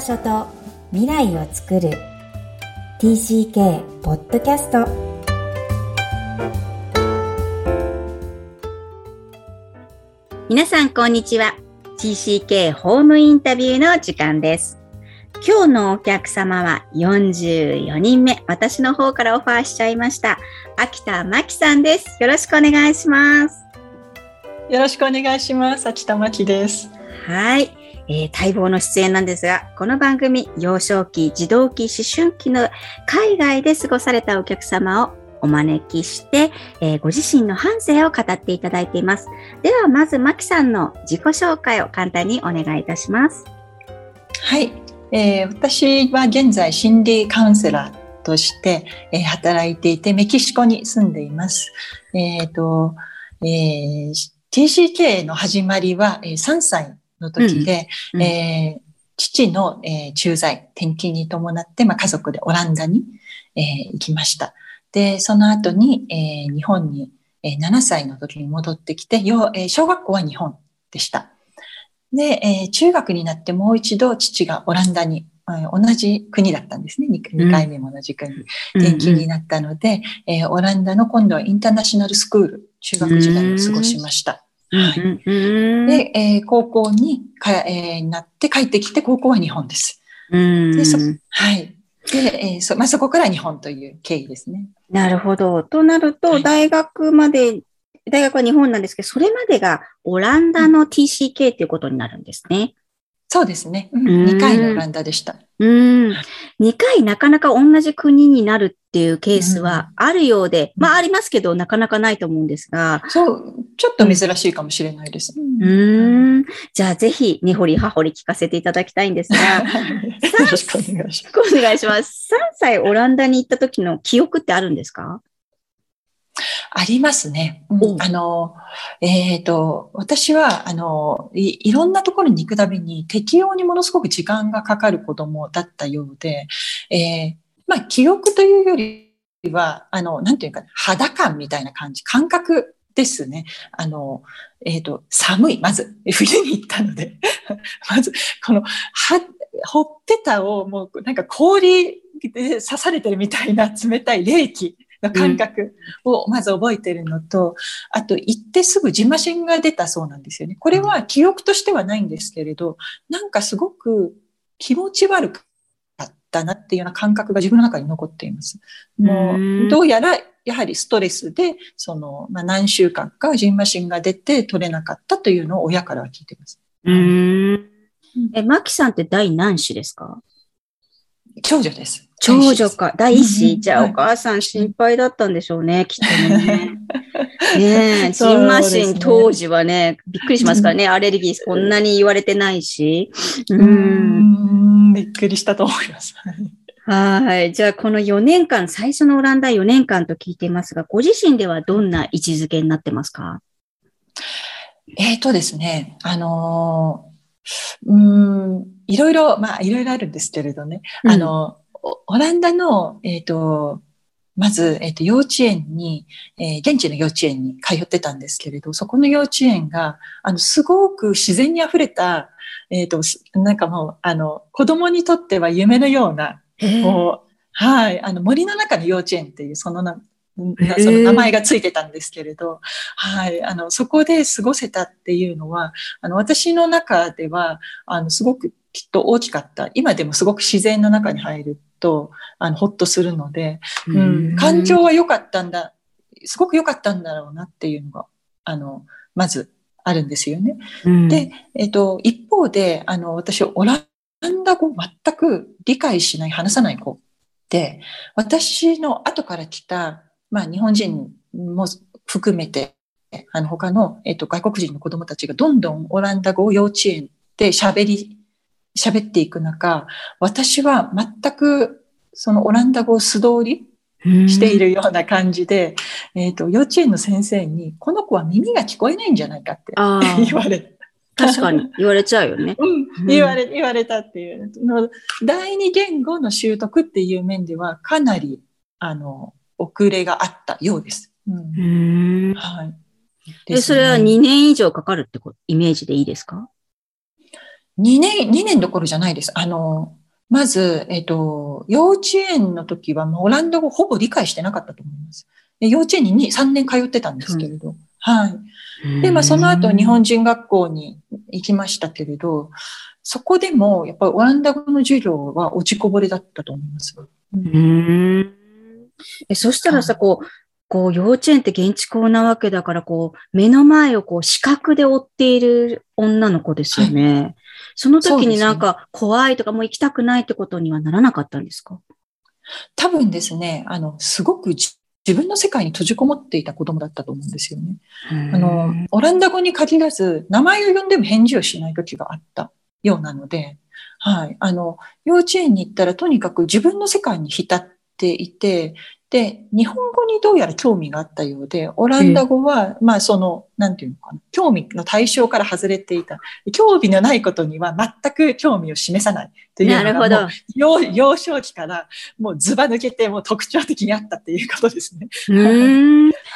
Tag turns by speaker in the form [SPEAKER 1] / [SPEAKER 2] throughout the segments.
[SPEAKER 1] 場所と未来を作る。TCK ポッドキャスト皆さんこんにちは。TCK ホームインタビューの時間です。今日のお客様は44人目。私の方からオファーしちゃいました。秋田真紀さんです。よろしくお願いします。
[SPEAKER 2] よろしくお願いします。秋田真紀です。
[SPEAKER 1] はいえー、待望の出演なんですが、この番組、幼少期、児童期、思春期の海外で過ごされたお客様をお招きして、えー、ご自身の半生を語っていただいています。では、まず、マキさんの自己紹介を簡単にお願いいたします。
[SPEAKER 2] はい。えー、私は現在心理カウンセラーとして、えー、働いていて、メキシコに住んでいます。えっ、ー、と、えー、TCK の始まりは、えー、3歳の時で、うんえー、父の、えー、駐在、転勤に伴って、まあ、家族でオランダに、えー、行きました。で、その後に、えー、日本に、えー、7歳の時に戻ってきて、よえー、小学校は日本でした。で、えー、中学になってもう一度父がオランダに、えー、同じ国だったんですね。2, 2回目も同じ国、転勤になったので、えー、オランダの今度はインターナショナルスクール、中学時代を過ごしました。はい。で、えー、高校にか、えー、なって帰ってきて、高校は日本です。でそはい。で、えーそまあ、そこから日本という経緯ですね。
[SPEAKER 1] なるほど。となると、大学まで、はい、大学は日本なんですけど、それまでがオランダの TCK ということになるんですね。
[SPEAKER 2] そうですね。うん、2回のオランダでした。
[SPEAKER 1] うん。2回なかなか同じ国になるっていうケースはあるようで、うん、まあありますけど、なかなかないと思うんですが。
[SPEAKER 2] そう、ちょっと珍しいかもしれないです。
[SPEAKER 1] うん。んじゃあぜひ、根掘り葉掘り聞かせていただきたいんですが。よ
[SPEAKER 2] ろしくお願いします。
[SPEAKER 1] お願いします。3歳オランダに行った時の記憶ってあるんですか？
[SPEAKER 2] ありますね。うん、あの、えっ、ー、と、私は、あのい、いろんなところに行くたびに適応にものすごく時間がかかる子供だったようで、えー、まあ、記憶というよりは、あの、なんていうか、肌感みたいな感じ、感覚ですね。あの、えっ、ー、と、寒い、まず、冬に行ったので、まず、この、は、ほっぺたをもう、なんか氷で刺されてるみたいな冷たい冷気の感覚をまず覚えてるのと、うん、あと行ってすぐジマシンが出たそうなんですよね。これは記憶としてはないんですけれど、なんかすごく気持ち悪かったなっていうような感覚が自分の中に残っています。もう、どうやらやはりストレスで、その、まあ、何週間かジンマシンが出て取れなかったというのを親からは聞いてます。
[SPEAKER 1] うん。え、マキさんって第何子ですか？
[SPEAKER 2] 長女です。
[SPEAKER 1] 長女か、第一子。じゃあ、お母さん心配だったんでしょうね、きっとね。ねえ、ジンマシン当時はね、びっくりしますからね、アレルギーこんなに言われてないし。
[SPEAKER 2] うん、びっくりしたと思います。
[SPEAKER 1] はい。じゃあ、この4年間、最初のオランダ4年間と聞いていますが、ご自身ではどんな位置づけになってますか？
[SPEAKER 2] えっ、ー、とですね、あのうん、いろいろ、まあ、いろいろあるんですけれどね。うん、あの、オランダの、えっ、ー、と、まず、えっ、ー、と、幼稚園に、えー、現地の幼稚園に通ってたんですけれど、そこの幼稚園が、あの、すごく自然に溢れた、えっ、と、なんかもう、あの、子供にとっては夢のような、もう、はい、あの、森の中の幼稚園っていう、そのな、その名前がついてたんですけれど、はい、あの、そこで過ごせたっていうのは、あの、私の中では、あの、すごくきっと大きかった。今でもすごく自然の中に入ると、あの、ほっとするので、うん、感情は良かったんだ、すごく良かったんだろうなっていうのが、あの、まずあるんですよね。うん、で、えっと、一方で、あの、私、オランダ語全く理解しない、話さない子で、私の後から来た、まあ、日本人も含めて、あの、他の、えっと、外国人の子供たちがどんどんオランダ語を幼稚園で喋り、喋っていく中、私は全くそのオランダ語を素通りしているような感じで、えっ、と、幼稚園の先生に、この子は耳が聞こえないんじゃないかって 言われ
[SPEAKER 1] 確かに。言われちゃうよね。
[SPEAKER 2] うん、言われ、言われたっていう。の。第二言語の習得っていう面では、かなり、あの、遅れがあったようです。
[SPEAKER 1] うん、はい。で、それは2年以上かかるってイメージでいいですか
[SPEAKER 2] ？2年、2年どころじゃないです。あの、まず、えっ、と、幼稚園の時は、オランダ語ほぼ理解してなかったと思います。で幼稚園に3年通ってたんですけれど。はい。で、まあ、その後、日本人学校に行きましたけれど、そこでも、やっぱりオランダ語の授業は落ちこぼれだったと思います。
[SPEAKER 1] うんえそしたらさ、こう、こう、幼稚園って現地校なわけだから、こう、目の前をこう、視覚で追っている女の子ですよね。はい、その時になんか、怖いとか、もう行きたくないってことにはならなかったんですか？
[SPEAKER 2] 多分ですね、あの、すごく自分の世界に閉じこもっていた子供だったと思うんですよね。あの、オランダ語に限らず、名前を呼んでも返事をしない時があったようなので、はい。あの、幼稚園に行ったらとにかく自分の世界に浸っていて、で、日本語にどうやら興味があったようで、オランダ語は、まあその、なんていうのかな、興味の対象から外れていた。興味のないことには全く興味を示さないというのが、幼幼少期からもうズバ抜けてもう特徴的にあったっていうことですね。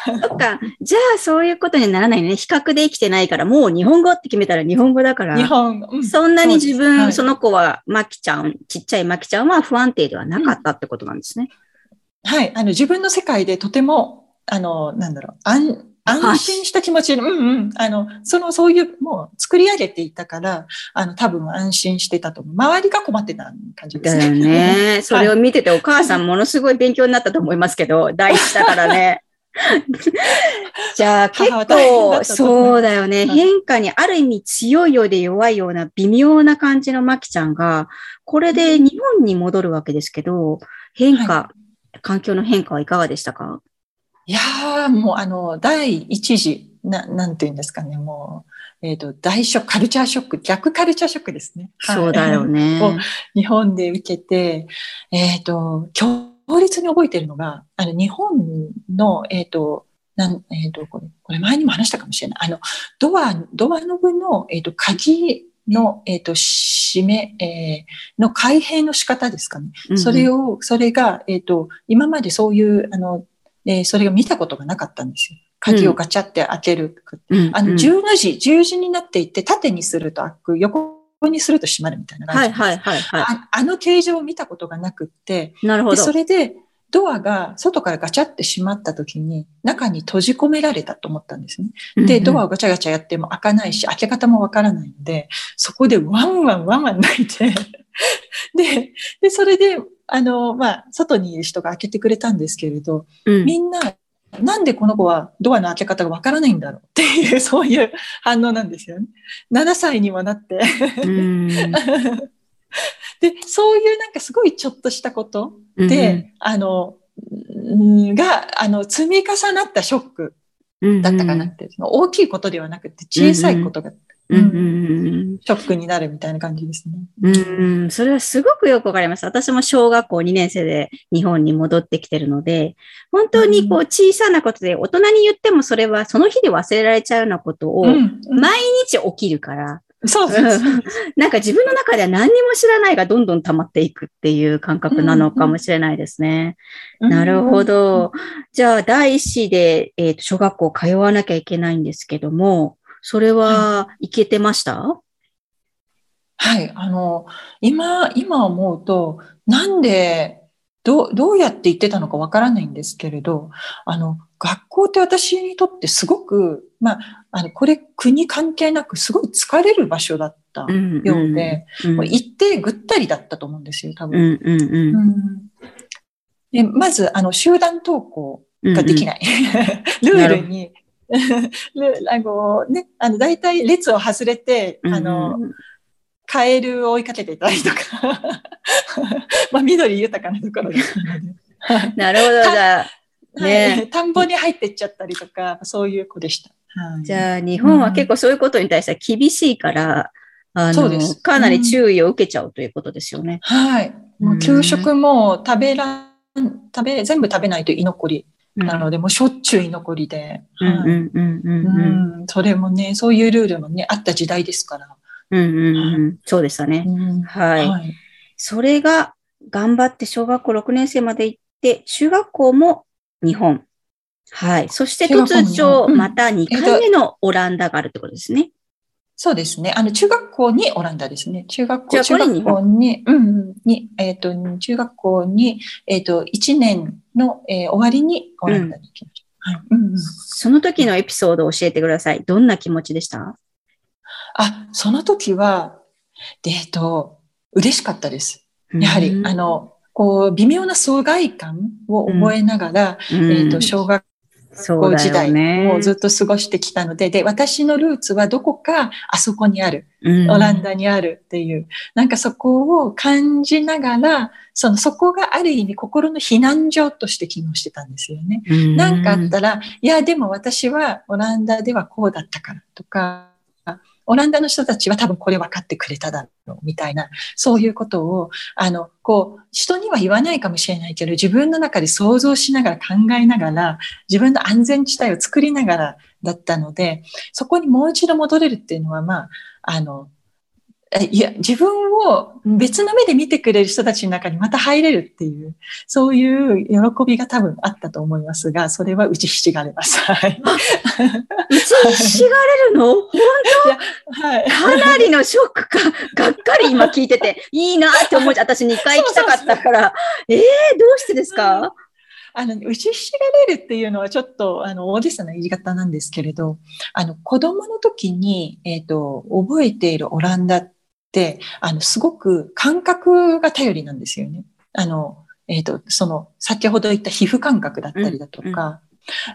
[SPEAKER 1] うん。そっか。じゃあそういうことにならないね。比較で生きてないから、もう日本語って決めたら日本語だから。
[SPEAKER 2] 日本、
[SPEAKER 1] うん、そんなに自分、そはい、その子は、マキちゃん、ちっちゃいマキちゃんは不安定ではなかったってことなんですね。うん
[SPEAKER 2] はい。あの、自分の世界でとても、あの、なんだろう、安、安心した気持ちで、うんうん。あの、その、そういう、もう作り上げていたから、あの、多分安心してたと思う。周りが困ってた感じですね。
[SPEAKER 1] だよね。それを見てて、お母さんものすごい勉強になったと思いますけど、第一だからね。じゃあ結構、そうだよね。変化にある意味強いようで弱いような微妙な感じのマキちゃんが、これで日本に戻るわけですけど、変化、はい。環境の変化はいかがでしたか？
[SPEAKER 2] いやー、もうあの、第一次、な、なんていうんですかね、もう、えっ、ー、と、大ショック、カルチャーショック、逆カルチャーショックですね。
[SPEAKER 1] そうだよね。
[SPEAKER 2] 日本で受けて、えっ、ー、と、強烈に覚えてるのが、あの、日本の、えっ、ー、と、なん、えっ、と、これ、これ前にも話したかもしれない。あの、ドア、ドアノブの、えっ、と、鍵の、えっ、と、締め、えー、の開閉の仕方ですかね。うんうん、それを、それが、えっ、ー、と、今までそういう、あの、えー、それが見たことがなかったんですよ。鍵をガチャって開ける。うん、あの、十の字、十字になっていて、縦にすると開く、横にすると閉まるみたいな感じ。はいはいはい、はいあ。あの形状を見たことがなくって、
[SPEAKER 1] なるほど。
[SPEAKER 2] それで、ドアが外からガチャって閉まった時に中に閉じ込められたと思ったんですね。で、ドアをガチャガチャやっても開かないし、開け方もわからないので、そこでワンワンワンワン泣いて で、で、それで、あの、まあ、外にいる人が開けてくれたんですけれど、うん、みんな、なんでこの子はドアの開け方がわからないんだろうっていう、そういう反応なんですよね。7歳にもなって。で、そういうなんかすごいちょっとしたことで、うん、あの、が、あの、積み重なったショックだったかなって、う。ん、大きいことではなくて小さいことが、うん、ショックになるみたいな感じですね。
[SPEAKER 1] うん、それはすごくよくわかります。私も小学校2年生で日本に戻ってきてるので、本当にこう小さなことで大人に言ってもそれはその日で忘れられちゃうようなことを毎日起きるから、
[SPEAKER 2] そうそう
[SPEAKER 1] なんか自分の中では何にも知らないがどんどん溜まっていくっていう感覚なのかもしれないですね。うん。うん、なるほど。じゃあ、第一子で、えーと、小学校通わなきゃいけないんですけども、それはい。けてました、は
[SPEAKER 2] い、はい、あの、今、今思うと、なんで、どう、どうやって言ってたのかわからないんですけれど、あの、学校って私にとってすごく、まあ、あの、これ国関係なくすごい疲れる場所だったようで、うん。うん、もう行ってぐったりだったと思うんですよ、多分。うんうんうん、でまず、あの、集団登校ができない。うんうん、ルールに、あの、ね、あの、大体列を外れて、あの、うんカエルを追いかけていたりとか まあ、緑豊かなところです。
[SPEAKER 1] なるほど、じゃあ。
[SPEAKER 2] ね、はい、田んぼに入ってっちゃったりとか、そういう子でした。
[SPEAKER 1] はい、じゃあ、日本は結構そういうことに対しては厳しいから、うん、あの、かなり注意を受けちゃうということですよね。
[SPEAKER 2] はい。もう給食も食べら、食べ、全部食べないと居残り。なので、もうしょっちゅう居残りで。それもね、そういうルールもね、あった時代ですから。
[SPEAKER 1] うんうんうん、そうでしたね。はい。それが頑張って小学校6年生まで行って、中学校も日本。はい。そして突如、また2回目のオランダがあるってことですね。
[SPEAKER 2] そうですね。あの、中学校にオランダですね。中学校、
[SPEAKER 1] 中学校
[SPEAKER 2] に、うん、に、えっ、ー、と、中学校に、えっ、ー、と、1年の、えー、終わりにオランダに行きました。はいうんうん、
[SPEAKER 1] その時のエピソードを教えてください。どんな気持ちでした？
[SPEAKER 2] あ、その時は、えっ、と、嬉しかったです。やはり、あの、こう、微妙な疎外感を覚えながら、うん、えっ、と、小学校時代をずっと過ごしてきたので、で、私のルーツはどこかあそこにある、うん、オランダにあるっていう、なんかそこを感じながら、その、そこがある意味心の避難所として機能してたんですよね。なんかあったら、いや、でも私はオランダではこうだったからとか、オランダの人たちは多分これ分かってくれただろう、みたいな、そういうことを、あの、こう、人には言わないかもしれないけど、自分の中で想像しながら考えながら、自分の安全地帯を作りながらだったので、そこにもう一度戻れるっていうのは、まあ、あの、いや、自分を別の目で見てくれる人たちの中にまた入れるっていう、そういう喜びが多分あったと思いますが、それは打ちひしがれます。はい。
[SPEAKER 1] 打ちひしがれるの？本当？はい。かなりのショックか、がっかり今聞いてて、いいなって思っちゃ私2回行きたかったから、ええー、どうしてですか、うん。
[SPEAKER 2] あの、打ちひしがれるっていうのはちょっと、あの、大げさな言い方なんですけれど、あの、子供の時に、えっ、ー、と、覚えているオランダっ、あの、すごく感覚が頼りなんですよね。あの、えっ、ー、と、その、先ほど言った皮膚感覚だったりだとか、うんうん、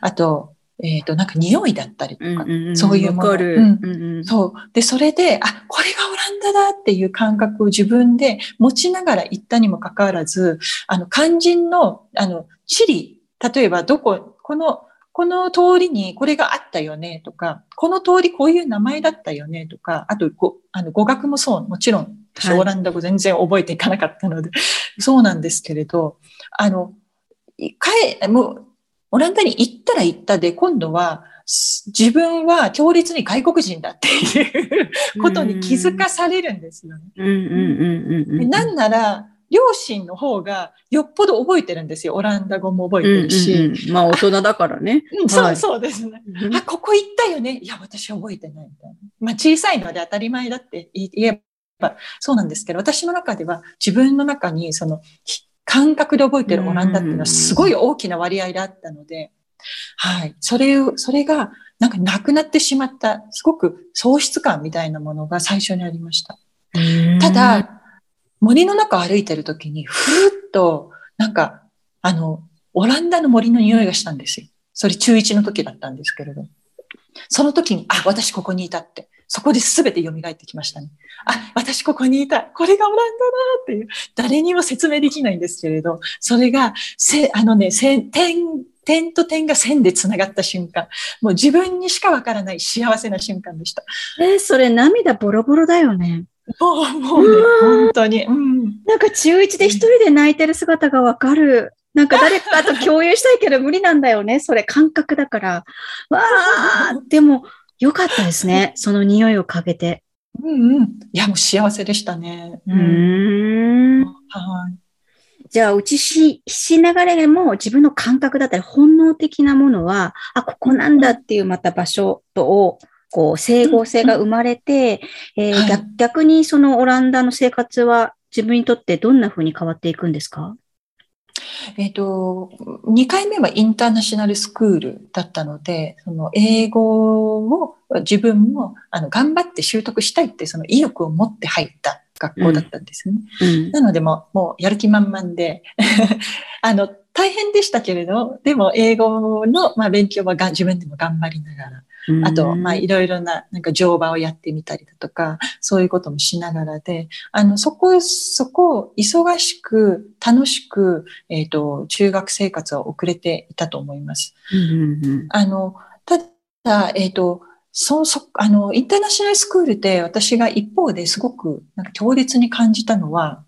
[SPEAKER 2] あと、えっ、ー、と、なんか匂いだったりとか、うんうん、そういうもの。うんうんうん、そう。で、それで、あ、これがオランダだっていう感覚を自分で持ちながら行ったにもかかわらず、あの、肝心の、あの、地理、例えばどこ、この、この通りにこれがあったよねとか、この通りこういう名前だったよねとか、あとごあの語学もそう、もちろん、私オランダ語全然覚えていかなかったので、はい、そうなんですけれど、あの、かえ、もう、オランダに行ったら行ったで、今度は、自分は強烈に外国人だっていう ことに気づかされるんですよね。なんなら、両親の方がよっぽど覚えてるんですよ。オランダ語も覚えてるし。うん
[SPEAKER 1] うんまあ大人だからね。
[SPEAKER 2] うん、そうそうですね。あ、ここ行ったよね。いや、私覚えてないみたいな。まあ小さいので当たり前だって言えばそうなんですけど、私の中では自分の中にその感覚で覚えてるオランダっていうのはすごい大きな割合であったので、はい。それを、それがなんかなくなってしまった、すごく喪失感みたいなものが最初にありました。ただ、森の中歩いてる時に、ふーっと、なんか、あの、オランダの森の匂いがしたんですよ。それ中1の時だったんですけれど。その時に、あ、私ここにいたって。そこで全て蘇ってきましたね。あ、私ここにいた。これがオランダだっていう。誰にも説明できないんですけれど、それが、せ、あのね、点、点と点が線で繋がった瞬間。もう自分にしかわからない幸せな瞬間でした。
[SPEAKER 1] え、それ涙ボロボロだよね。
[SPEAKER 2] もう、もうね、本当に。うん。
[SPEAKER 1] なんか中1で一人で泣いてる姿がわかる。なんか誰 かと共有したいけど無理なんだよね。それ感覚だから。わあ、でもよかったですね。その匂いをかけて。
[SPEAKER 2] うんうん。いや、もう幸せでしたね。
[SPEAKER 1] うん。はい。じゃあ、うちし、しながらでも自分の感覚だったり本能的なものは、あ、ここなんだっていうまた場所とをこう、整合性が生まれて、えー逆逆にそのオランダの生活は自分にとってどんな風に変わっていくんですか？
[SPEAKER 2] えっ、ー、と、2回目はインターナショナルスクールだったので、その英語を自分もあの頑張って習得したいってその意欲を持って入った学校だったんですね。うん。うん、なのでももうやる気満々で あの、大変でしたけれど、でも英語の、まあ、勉強はが自分でも頑張りながら、あと、まあ、いろいろな、なんか乗馬をやってみたりだとか、そういうこともしながらで、あの、そこ、そこを忙しく、楽しく、えっ、ー、と、中学生活を送れていたと思います。あの、ただ、えっ、ー、と、そう、そ、あの、インターナショナルスクールで私が一方ですごく、なんか強烈に感じたのは、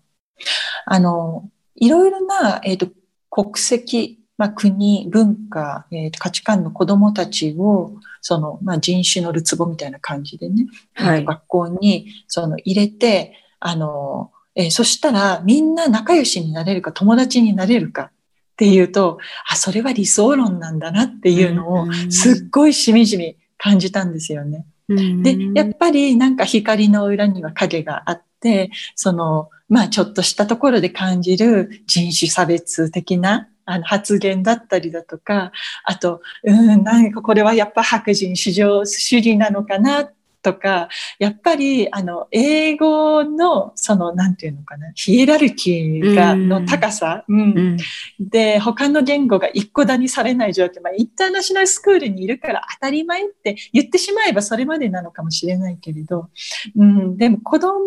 [SPEAKER 2] あの、いろいろな、えっ、ー、と、国籍、まあ、国、文化、えー、価値観の子供たちを、その、まあ、人種のるつぼみたいな感じでね、はい、学校にその入れて、あの、えー、そしたらみんな仲良しになれるか友達になれるかっていうと、あ、それは理想論なんだなっていうのをすっごいしみじみ感じたんですよね。で、やっぱりなんか光の裏には影があって、その、まあちょっとしたところで感じる人種差別的なあの発言だったりだとか、あと、うん、なんかこれはやっぱ白人至上主義なのかなとか、やっぱり、あの、英語の、その、なんていうのかな、ヒエラルキーが、の高さ、うん、うん、で、他の言語が一個だにされない状況、まあ、インターナショナルスクールにいるから当たり前って言ってしまえばそれまでなのかもしれないけれど、うん、でも子供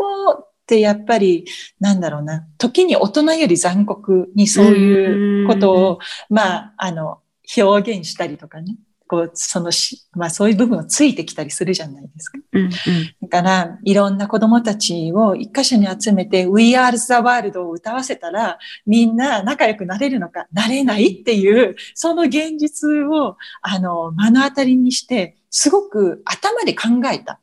[SPEAKER 2] ってやっぱり、なんだろうな、時に大人より残酷にそういうことを、まあ、あの、表現したりとかね。こう、そのし、まあそういう部分をついてきたりするじゃないですか。うんうん、だから、いろんな子供たちを一箇所に集めて We Are the World を歌わせたら、みんな仲良くなれるのか、なれないっていう、その現実を、あの、目の当たりにして、すごく頭で考えた、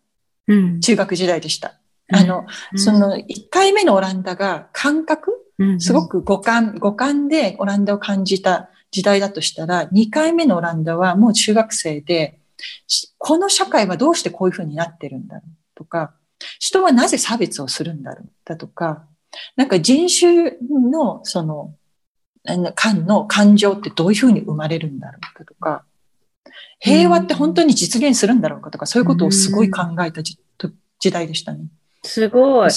[SPEAKER 2] 中学時代でした。うん、あの、うん、その1回目のオランダが感覚、すごく五感、五感でオランダを感じた時代だとしたら、2回目のオランダはもう中学生で、この社会はどうしてこういうふうになってるんだろうとか、人はなぜ差別をするんだろうだとか、なんか人種のその、間の感情ってどういうふうに生まれるんだろうかとか、平和って本当に実現するんだろうかとか、そういうことをすごい考えた時代でしたね。
[SPEAKER 1] すごい。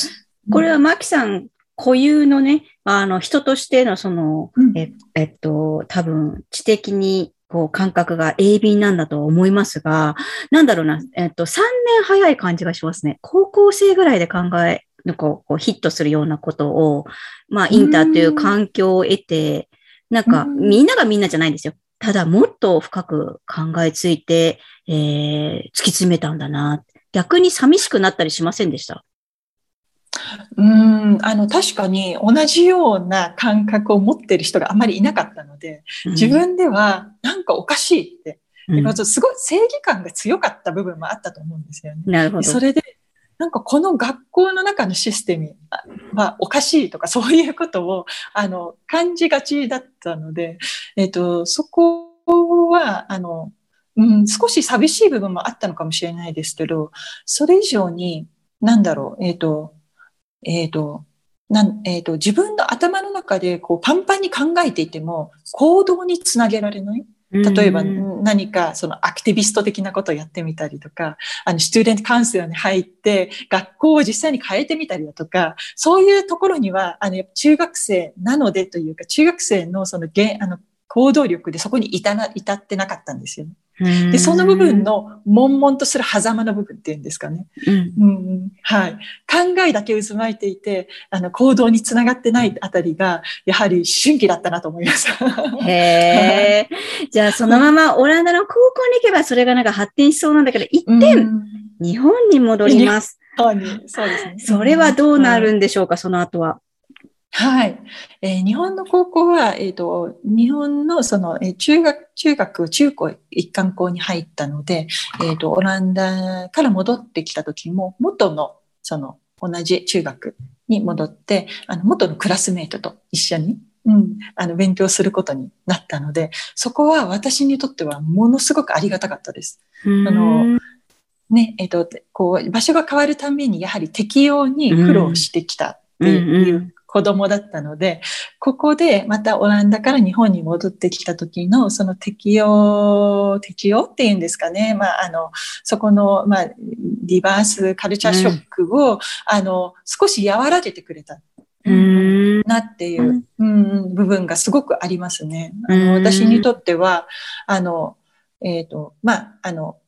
[SPEAKER 1] これはマキさん固有のね、あの、人としてのその、うん、ええっと、多分、知的に、こう、感覚が鋭敏なんだと思いますが、なんだろうな、えっと、3年早い感じがしますね。高校生ぐらいで考え、なんかこう、ヒットするようなことを、まあ、インターという環境を得て、なんか、みんながみんなじゃないんですよ。ただ、もっと深く考えついて、えー、突き詰めたんだな。逆に寂しくなったりしませんでした？
[SPEAKER 2] うんあの確かに同じような感覚を持ってる人があまりいなかったので、自分ではなんかおかしいって、うん、すごい正義感が強かった部分もあったと思うんですよね。
[SPEAKER 1] なるほど。
[SPEAKER 2] それでなんかこの学校の中のシステムはおかしいとかそういうことをあの感じがちだったので、えっ、ー、と、そこはあの、うん、少し寂しい部分もあったのかもしれないですけど、それ以上に、なんだろう、えっ、ー、と、えっ、ー、と、なんえーと、自分の頭の中でこうパンパンに考えていても行動につなげられない。例えば何かそのアクティビスト的なことをやってみたりとか、あの、スチューデントカウンセラーに入って学校を実際に変えてみたりだとか、そういうところには、あの、中学生なのでというか、中学生のその、あの、行動力でそこに至な至ってなかったんですよね。で、その部分の悶々とする狭間の部分っていうんですかね。うん、うん、はい。考えだけ渦巻いていて、あの、行動につながってないあたりが、やはり春季だったなと思います。
[SPEAKER 1] へえ。じゃあ、そのままオランダの高校に行けば、それがなんか発展しそうなんだけど、一点、日本に戻ります。
[SPEAKER 2] そうですね。
[SPEAKER 1] それはどうなるんでしょうか、その後は。
[SPEAKER 2] はい。えー、日本の高校は、えっ、ー、と、日本のその、えー、中学、中学、中高一貫校に入ったので、えっ、と、オランダから戻ってきた時も、元の、その、同じ中学に戻って、あの、元のクラスメイトと一緒に、うん、あの、勉強することになったので、そこは私にとってはものすごくありがたかったです。あの、ね、えっ、と、こう、場所が変わるために、やはり適用に苦労してきたっていう子供だったので、ここでまたオランダから日本に戻ってきた時のその適用、適用っていうんですかね。まあ、あの、そこの、まあ、リバースカルチャーショックを、うん、あの、少し和らげてくれた。なっていう、うん、部分がすごくありますね。あの私にとっては、あの、えっ、ー、と、まあ、あの、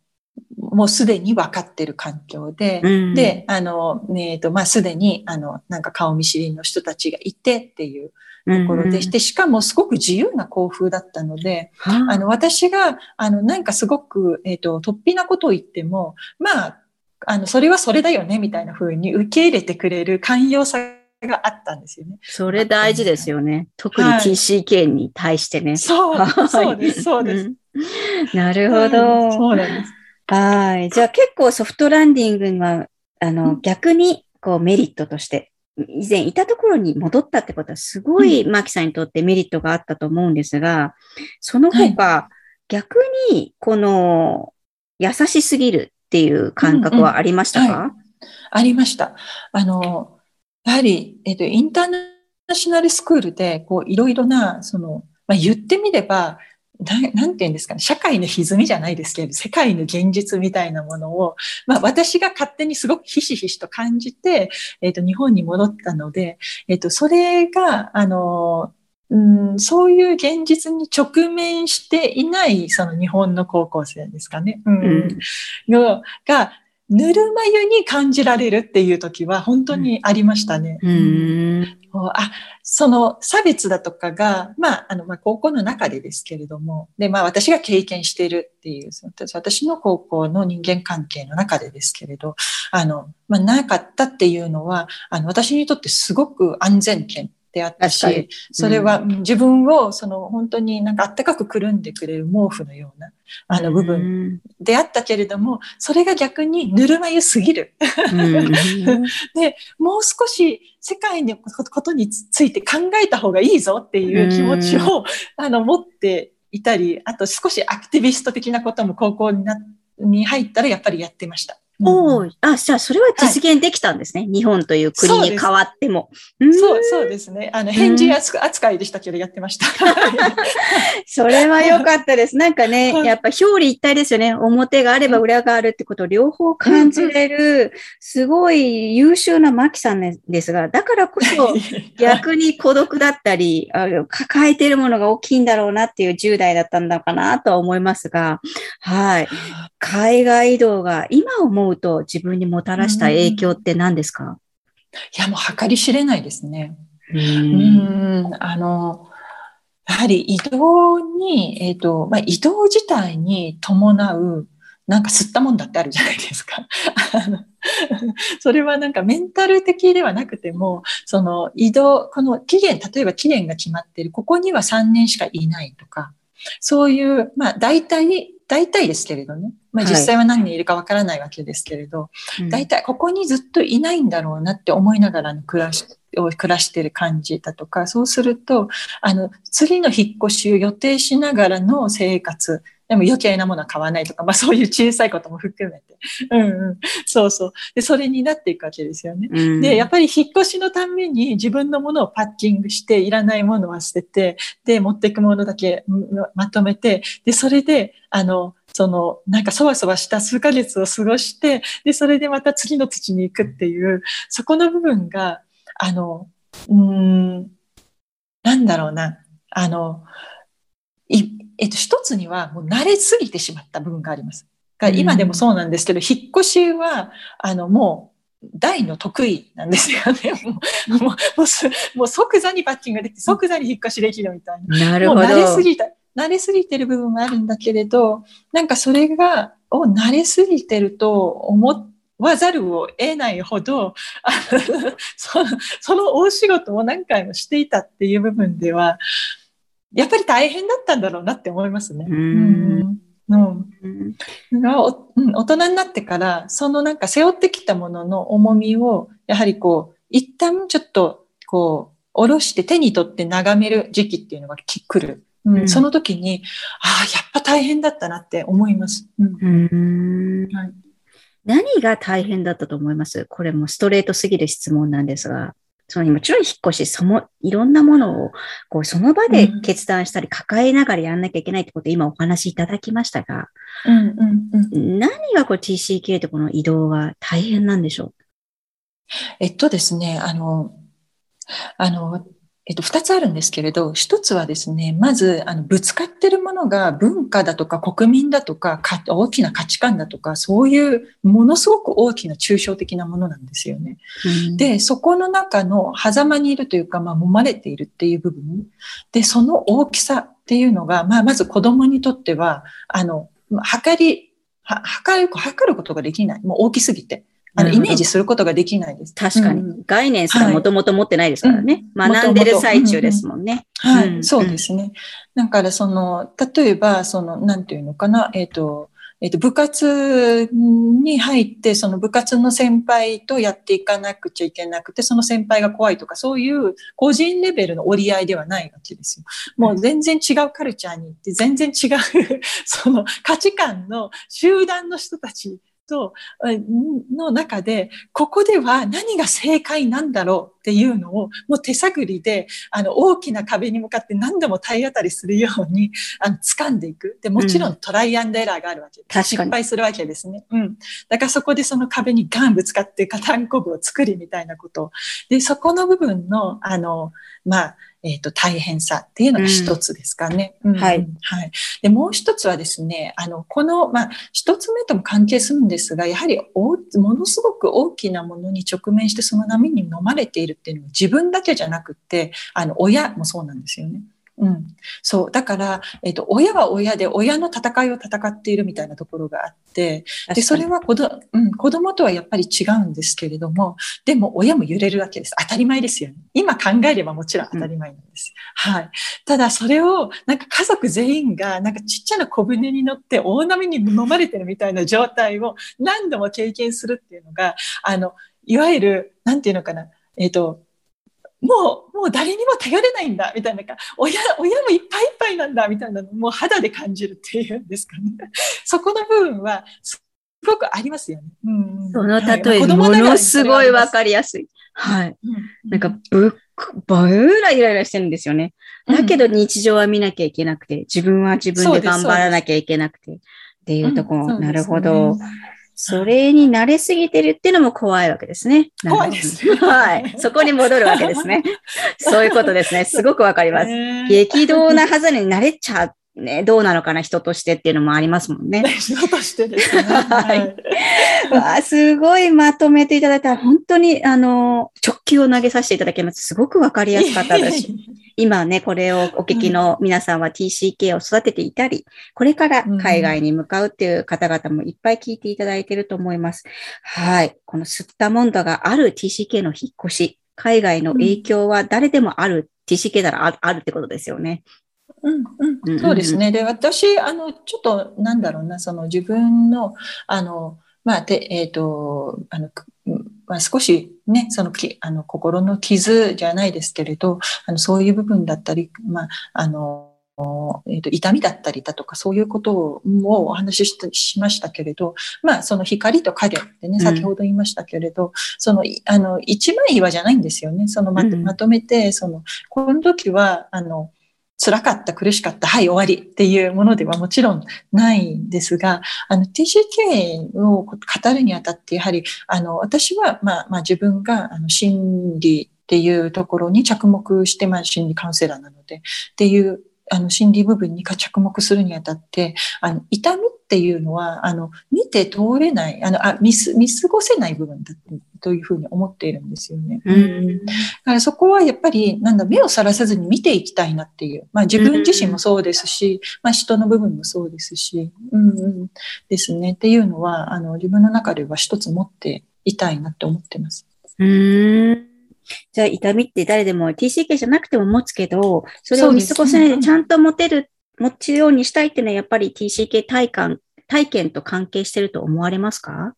[SPEAKER 2] もうすでに分かってる環境で、うん、で、あの、えっ、ー、と、まあ、すでに、あの、なんか顔見知りの人たちがいてっていうところでして、しかもすごく自由な校風だったので、あの、私が、あの、なんかすごく、えっ、ー、と、突飛なことを言っても、まあ、あの、それはそれだよね、みたいな風に受け入れてくれる寛容さがあったんですよね。
[SPEAKER 1] それ大事ですよね。特に TCK に対してね。はい、
[SPEAKER 2] そう、そうです、そうです。
[SPEAKER 1] なるほど。そうなんです。はい。じゃあ結構ソフトランディングには、あの、うん、逆にこうメリットとして、以前いたところに戻ったってことはすごい、マキさんにとってメリットがあったと思うんですが、その他、はい、逆にこの優しすぎるっていう感覚はありましたか、うんうん。はい、
[SPEAKER 2] ありました。あの、やはり、えっ、と、インターナショナルスクールで、こう、いろいろな、その、まあ、言ってみれば、ななんて言うんですかね、社会の歪みじゃないですけど、世界の現実みたいなものを、まあ私が勝手にすごくひしひしと感じて、えっ、ー、と、日本に戻ったので、えっ、ー、と、それが、あの、うん、そういう現実に直面していない、その日本の高校生ですかね。うん。うん、が、ぬるま湯に感じられるっていう時は本当にありましたね。
[SPEAKER 1] うん、
[SPEAKER 2] あ、その差別だとかが、まあ、あの、まあ、高校の中でですけれども、で、まあ、私が経験しているっていう、私の高校の人間関係の中でですけれど、あの、まあ、なかったっていうのは、あの、私にとってすごく安全圏であったし、それは自分をその本当になんかあったかくくるんでくれる毛布のようなあの部分であったけれども、それが逆にぬるま湯すぎる。で、もう少し世界のことについて考えた方がいいぞっていう気持ちをあの持っていたり、あと少しアクティビスト的なことも高校になに入ったらやっぱりやってました。
[SPEAKER 1] おお、あ、じゃあそれは実現できたんですね。はい、日本という国に変わっても。
[SPEAKER 2] そうそうですね。あの、返事扱いでしたけどやってました。
[SPEAKER 1] それは良かったです。なんかね、やっぱ表裏一体ですよね。表があれば裏があるってことを両方感じれる、すごい優秀なマキさんですが、だからこそ逆に孤独だったり、抱えているものが大きいんだろうなっていう10代だったんだかなとは思いますが、はい。海外移動が今思ううと自分にもたらした影響って何ですか、
[SPEAKER 2] いや、もう計り知れないですね。うん、あの、やはり移動に、えっ、ー、と、まあ、移動自体に伴う、なんか吸ったもんだってあるじゃないですか。それはなんかメンタル的ではなくても、その移動、この期限、例えば期限が決まっている、ここには3年しかいないとか、そういう、まあ大体大体ですけれどね。まあ実際は何人いるかわからないわけですけれど、はい、大体ここにずっといないんだろうなって思いながらの暮らし、を暮らしている感じだとか、そうすると、あの、次の引っ越しを予定しながらの生活、でも余計なものは買わないとか、まあそういう小さいことも含めて。うんうん。そうそう。で、それになっていくわけですよね。うん、で、やっぱり引っ越しのために自分のものをパッキングして、いらないものは捨てて、で、持っていくものだけまとめて、で、それで、あの、その、なんかそわそわした数ヶ月を過ごして、で、それでまた次の土に行くっていう、そこの部分が、あの、うん、なんだろうな、あの、いえっと、一つにはもう慣れすぎてしまった部分があります。が今でもそうなんですけど、うん、引っ越しは、あの、もう、大の得意なんですよね。もう、もう、もう即座にパッチングできて、即座に引っ越しできるみたいな。
[SPEAKER 1] なるほど。
[SPEAKER 2] もう慣れすぎた、慣れすぎてる部分もあるんだけれど、なんかそれが、を慣れすぎてると思わざるを得ないほど、そのその大仕事を何回もしていたっていう部分では、やっぱり大変だったんだろうなって思いますね。うん。うん、大人になってから、そのなんか背負ってきたものの重みを、やはりこう、一旦ちょっと、こう、下ろして手に取って眺める時期っていうのが来る。うん、その時に、ああ、やっぱ大変だったなって思います。うん、
[SPEAKER 1] はい、何が大変だったと思います？これもストレートすぎる質問なんですが。そのもちろん引っ越し、その、いろんなものを、こう、その場で決断したり、抱えながらやんなきゃいけないってことを今お話しいただきましたが、
[SPEAKER 2] うんうんうん、何
[SPEAKER 1] がこう TCK とこの移動が大変なんでしょう？
[SPEAKER 2] えっとですね、あの、あの、えっと、二つあるんですけれど、一つはですね、まず、あの、ぶつかってるものが文化だとか国民だとかか、大きな価値観だとか、そういうものすごく大きな抽象的なものなんですよね。うん、で、そこの中の狭間にいるというか、まあ、揉まれているっていう部分。で、その大きさっていうのが、まあ、まず子供にとっては、あの、測り、は測る、測ることができない。もう大きすぎて。あの、イメージすることができないです。
[SPEAKER 1] 確かに。うん、概念すらもともと持ってないですからね。はい、学んでる最中ですもんね。
[SPEAKER 2] はい、そうですね。だから、その、例えば、その、なんていうのかな、えっ、ー、と、えっ、ー、と、部活に入って、その部活の先輩とやっていかなくちゃいけなくて、その先輩が怖いとか、そういう個人レベルの折り合いではないわけですよ。もう全然違うカルチャーに行って、全然違う その価値観の集団の人たちと、の中で、ここでは何が正解なんだろうっていうのを、もう手探りで、あの、大きな壁に向かって何度も体当たりするように、あの、掴んでいく。で、もちろんトライアンドエラーがあるわけです。失敗するわけですね。うん。だからそこでその壁にガンぶつかってガタンコブを作りみたいなことで、そこの部分の、あの、まあ、えっ、ー、と、大変さっていうのが一つですかね。
[SPEAKER 1] うん、はい。
[SPEAKER 2] はい。で、もう一つはですね、あの、この、まあ、一つ目とも関係するんですが、やはりお、ものすごく大きなものに直面してその波に飲まれているっていうのは自分だけじゃなくて、あの、親もそうなんですよね。うん。そう。だから、えっ、ー、と、親は親で親の戦いを戦っているみたいなところがあって、で、それは子ど、うん、子供とはやっぱり違うんですけれども、でも親も揺れるわけです。当たり前ですよね。今考えればもちろん当たり前なんです。うん、はい。ただ、それを、なんか家族全員が、なんかちっちゃな小舟に乗って大波に飲まれてるみたいな状態を何度も経験するっていうのが、あの、いわゆる、なんていうのかな、えっ、ー、と、もう、もう誰にも頼れないんだ、みたいなか、親、親もいっぱいいっぱいなんだ、みたいなのもう肌で感じるっていうんですかね。そこの部分は、すごくありますよね。
[SPEAKER 1] うん、その例え、はい、ものすごいわかりやすい。はい。うん、なんか、ぶっ、ばうらイライラしてるんですよね。だけど日常は見なきゃいけなくて、自分は自分で頑張らなきゃいけなくて、っていうところ、うん、なるほど。それに慣れすぎてるっていうのも怖いわけですね。
[SPEAKER 2] 怖いです。
[SPEAKER 1] はい。そこに戻るわけですね。そういうことですね。すごくわかります。激動なはずに慣れちゃう。ね、どうなのかな、人としてっていうのもありますもんね。
[SPEAKER 2] 人としてですね。はい。
[SPEAKER 1] わすごいまとめていただいたら、本当に、あの、直球を投げさせていただきます。すごくわかりやすかったです。今ね、これをお聞きの皆さんは TCK を育てていたり、これから海外に向かうっていう方々もいっぱい聞いていただいていると思います。はい。この吸ったモンドがある TCK の引っ越し、海外の影響は誰でもある、TCK ならあるってことですよね。
[SPEAKER 2] うんうん、そうですね。で、私、あの、ちょっと、なんだろうな、その自分の、あの、まあ、で、えっ、ー、と、あの、まあ、少しね、そのき、あの、心の傷じゃないですけれど、あの、そういう部分だったり、まあ、あの、えーと、痛みだったりだとかそういうことをお話ししましたけれど、まあ、その光と影ってね、先ほど言いましたけれど、うん、その、あの、一枚岩じゃないんですよね。そのまとまとめて、その、この時は、あの、辛かった、苦しかった、はい、終わりっていうものではもちろんないんですが、あの、TCK を語るにあたって、やはり、あの、私は、まあ、まあ、自分が、あの、心理っていうところに着目して、まあ、心理カウンセラーなので、っていうあの、心理部分に着目するにあたって、あの、痛みっていうのは、あの、見て通れない、あの、あ見す、見過ごせない部分だというふうに思っているんですよね。うん。だからそこはやっぱり、なんだ、目をさらさずに見ていきたいなっていう。まあ自分自身もそうですし、まあ人の部分もそうですし、うんうん、ですね。っていうのは、あの、自分の中では一つ持っていたいなって思ってます。
[SPEAKER 1] うん。じゃあ痛みって誰でも TCK じゃなくても持つけど、それを見過ごせないでちゃんと持てる、持つようにしたいっていうのはやっぱり TCK 体感、体験と関係してると思われますか？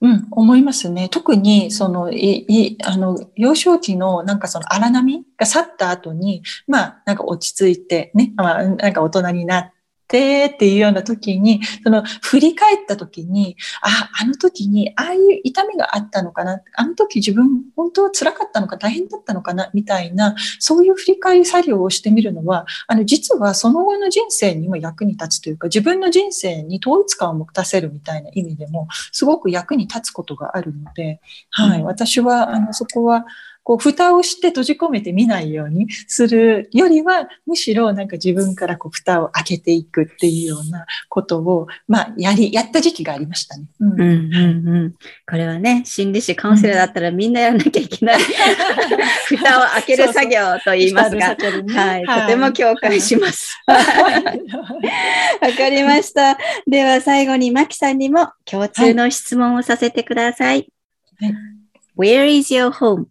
[SPEAKER 2] うん、思いますね。特に、その、い、い、あの、幼少期のなんかその荒波が去った後に、まあ、なんか落ち着いてね、まあ、なんか大人になっってっていうような時に、その振り返った時に、あ、あの時にああいう痛みがあったのかな、あの時自分本当は辛かったのか大変だったのかな、みたいな、そういう振り返り作業をしてみるのは、あの、実はその後の人生にも役に立つというか、自分の人生に統一感を持たせるみたいな意味でも、すごく役に立つことがあるので、はい、私は、あの、そこは、こう、蓋をして閉じ込めて見ないようにするよりは、むしろなんか自分からこう、蓋を開けていくっていうようなことを、まあ、やり、やった時期がありましたね。
[SPEAKER 1] うん、うん、うんうんこれはね、心理師、カウンセラーだったらみんなやらなきゃいけない、蓋を開ける作業と言いますが、ね、はい、とても共感します。わかりました。では最後に、マキさんにも共通の質問をさせてください。はい、Where is your home?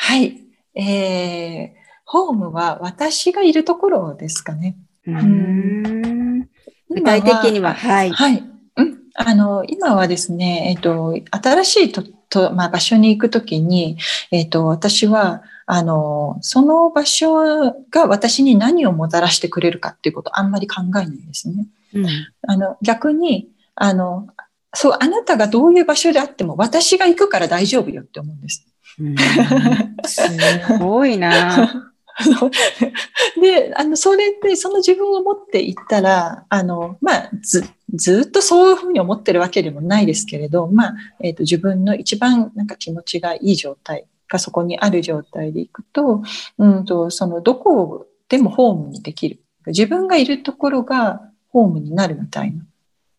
[SPEAKER 2] はい。えー、ホームは私がいるところですかね。
[SPEAKER 1] うん具体的には、
[SPEAKER 2] はい。はい。うん。あの、今はですね、えっ、ー、と、新しいと、とまあ、場所に行くときに、えっ、ー、と、私は、あの、その場所が私に何をもたらしてくれるかっていうことをあんまり考えないですね。うん、あの、逆に、あの、そう、あなたがどういう場所であっても私が行くから大丈夫よって思うんです。
[SPEAKER 1] すごいな。
[SPEAKER 2] で、あの、それで、その自分を持っていったら、あの、まあ、ず、ずっとそういうふうに思ってるわけでもないですけれど、まあ、えっ、と、自分の一番なんか気持ちがいい状態がそこにある状態でいくと、うんと、その、どこでもホームにできる。自分がいるところがホームになるみたいな、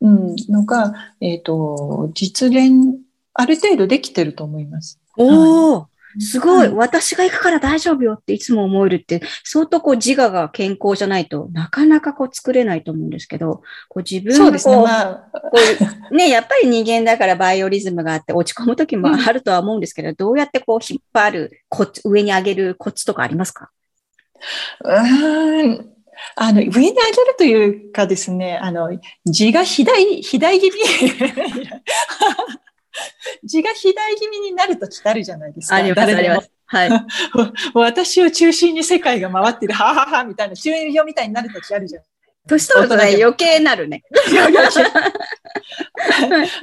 [SPEAKER 2] うん、のが、えっ、と、実現、ある程度できてると思います。
[SPEAKER 1] おお、はいすごい、私が行くから大丈夫よっていつも思えるって、相当こう自我が健康じゃないとなかなかこう作れないと思うんですけど、こう自分がこう、ね。まあ、こうね、やっぱり人間だからバイオリズムがあって落ち込む時もあるとは思うんですけど、うん、どうやってこう引っ張るコツ、上に上げるコツとかありますか？
[SPEAKER 2] うん。あの、上に上げるというかですね、あの、字が肥大、肥大気味 字が肥大気味になるときあるじゃないですか。
[SPEAKER 1] あります、あります。はい。
[SPEAKER 2] 私を中心に世界が回ってる、はははみたいな、中二病みたいになるときあるじゃん。
[SPEAKER 1] 年取るとね、余計なるね。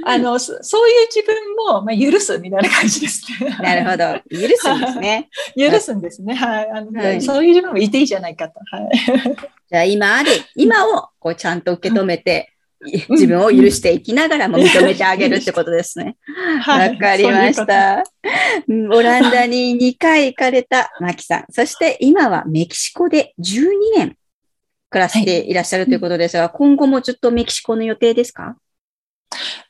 [SPEAKER 2] あのそ、そういう自分も、まあ、許すみたいな感じです
[SPEAKER 1] ね。なるほど。許すんですね。
[SPEAKER 2] 許すんですね。はい。あの、はい、そういう自分もいていいじゃないかと。はい。
[SPEAKER 1] じゃあ今ある、今をこうちゃんと受け止めて、自分を許していきながらも認めてあげるってことですね。わ、はい、かりました。オランダに2回行かれたマキさん。そして今はメキシコで12年暮らしていらっしゃるということですが、はい、今後もずっとメキシコの予定ですか？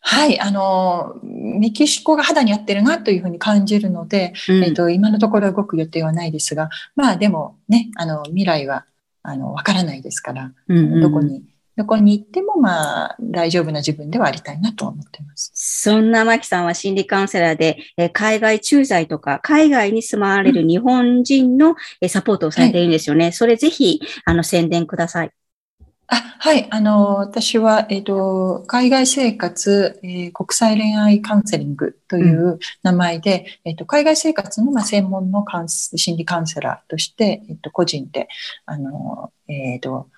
[SPEAKER 2] はい、あの、メキシコが肌に合ってるなというふうに感じるので、うん、えっ、と、今のところ動く予定はないですが、まあでもね、あの、未来は、あの、わからないですから、うんうん、どこにどこに行っても、まあ、大丈夫な自分ではありたいなと思っています。
[SPEAKER 1] そんなマキさんは心理カウンセラーで、え海外駐在とか、海外に住まわれる日本人の、えサポートをされているんですよね。はい、それぜひ、あの、宣伝ください。
[SPEAKER 2] あはい。あの、私は、えっ、ー、と、海外生活、えー、国際恋愛カウンセリングという名前で、うん、えっ、ー、と、海外生活の、まあ、専門のカウン心理カウンセラーとして、えっ、と、個人で、あの、えっ、と、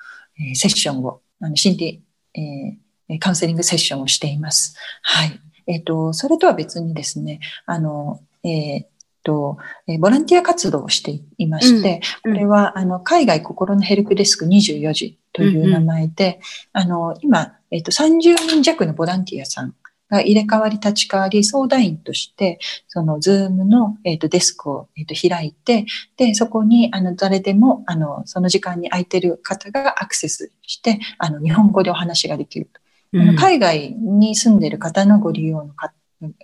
[SPEAKER 2] セッションをあの心理、えー、カウンセリングセッションをしています。はい。えっ、ー、と、それとは別にですね、あの、えーと、えボランティア活動をしていまして、うん、これは、あの、海外心のヘルプデスク24時という名前で、うんうん、あの、今、えっ、と、30人弱のボランティアさんが入れ替わり立ち替わり相談員として、そのズームの、えーと、デスクを、えーと、開いて、で、そこにあの誰でもあのその時間に空いてる方がアクセスして、あの日本語でお話ができると。うん、海外に住んでる方のご利用のか、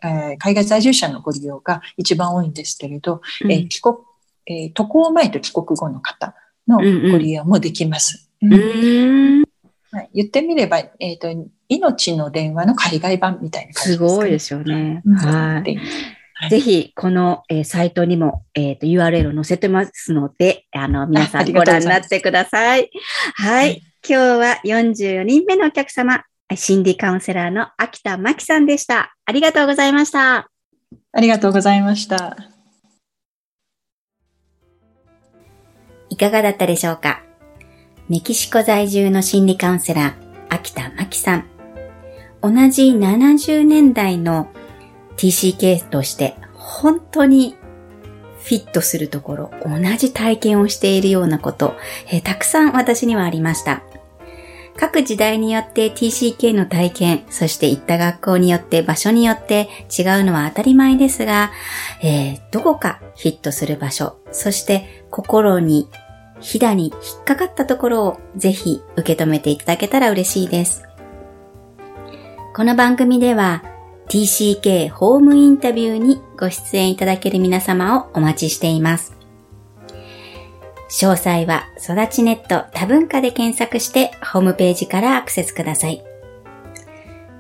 [SPEAKER 2] えー、海外在住者のご利用が一番多いんですけれど、うん、えー、帰国、えー、渡航前と帰国後の方のご利用もできます。うん、うんはい、言ってみれば、えっ、ー、と、命の電話の海外版みたいな感じです、
[SPEAKER 1] ね、すごいですよね。はい。ぜひ、この、えー、サイトにも、えっ、ー、と、URL を載せてますので、あの、皆さんご覧になってください。はい。今日は44人目のお客様、心理カウンセラーの秋田真紀さんでした。ありがとうございました。
[SPEAKER 2] ありがとうございました。
[SPEAKER 1] いかがだったでしょうか？メキシコ在住の心理カウンセラー、秋田真紀さん。同じ70年代の TCK として本当にフィットするところ、同じ体験をしているようなこと、えー、たくさん私にはありました。各時代によって TCK の体験、そして行った学校によって場所によって違うのは当たり前ですが、えー、どこかフィットする場所、そして心に、ひだに引っかかったところをぜひ受け止めていただけたら嬉しいです。この番組では TCK ホームインタビューにご出演いただける皆様をお待ちしています。詳細は育ちネット多文化で検索してホームページからアクセスください。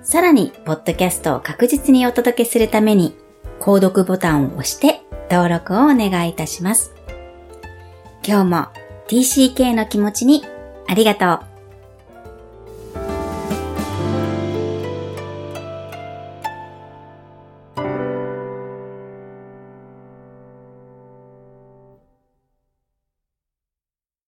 [SPEAKER 1] さらに、ポッドキャストを確実にお届けするために、購読ボタンを押して登録をお願いいたします。今日も TCK の気持ちにありがとう。